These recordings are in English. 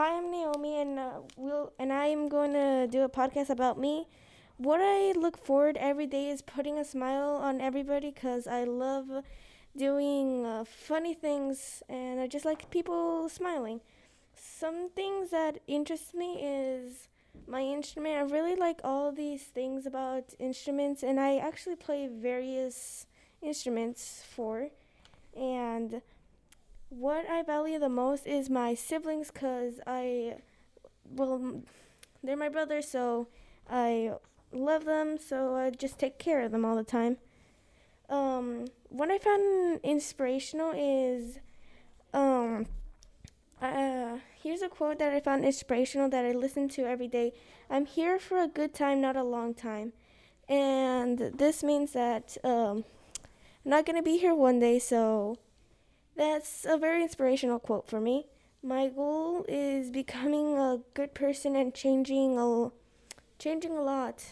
Hi, I'm Naomi, and uh, we'll and I am going to do a podcast about me. What I look forward every day is putting a smile on everybody because I love doing uh, funny things, and I just like people smiling. Some things that interest me is my instrument. I really like all these things about instruments, and I actually play various instruments for. And what I value the most is my siblings because I, well, they're my brothers, so I love them, so I just take care of them all the time. Um, what I found inspirational is, um, uh, here's a quote that I found inspirational that I listen to every day. I'm here for a good time, not a long time. And this means that um, I'm not going to be here one day, so that's a very inspirational quote for me. My goal is becoming a good person and changing a, changing a lot.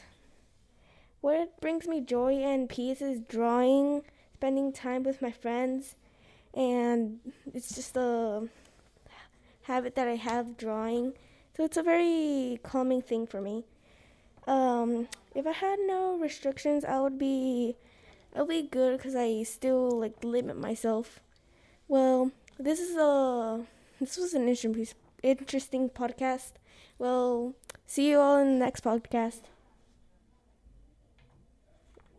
What brings me joy and peace is drawing, spending time with my friends, and it's just a habit that I have drawing. So it's a very calming thing for me. Um, if I had no restrictions, I would be, I would be good because I still like limit myself. Well, this is a this was an interesting interesting podcast. Well, see you all in the next podcast.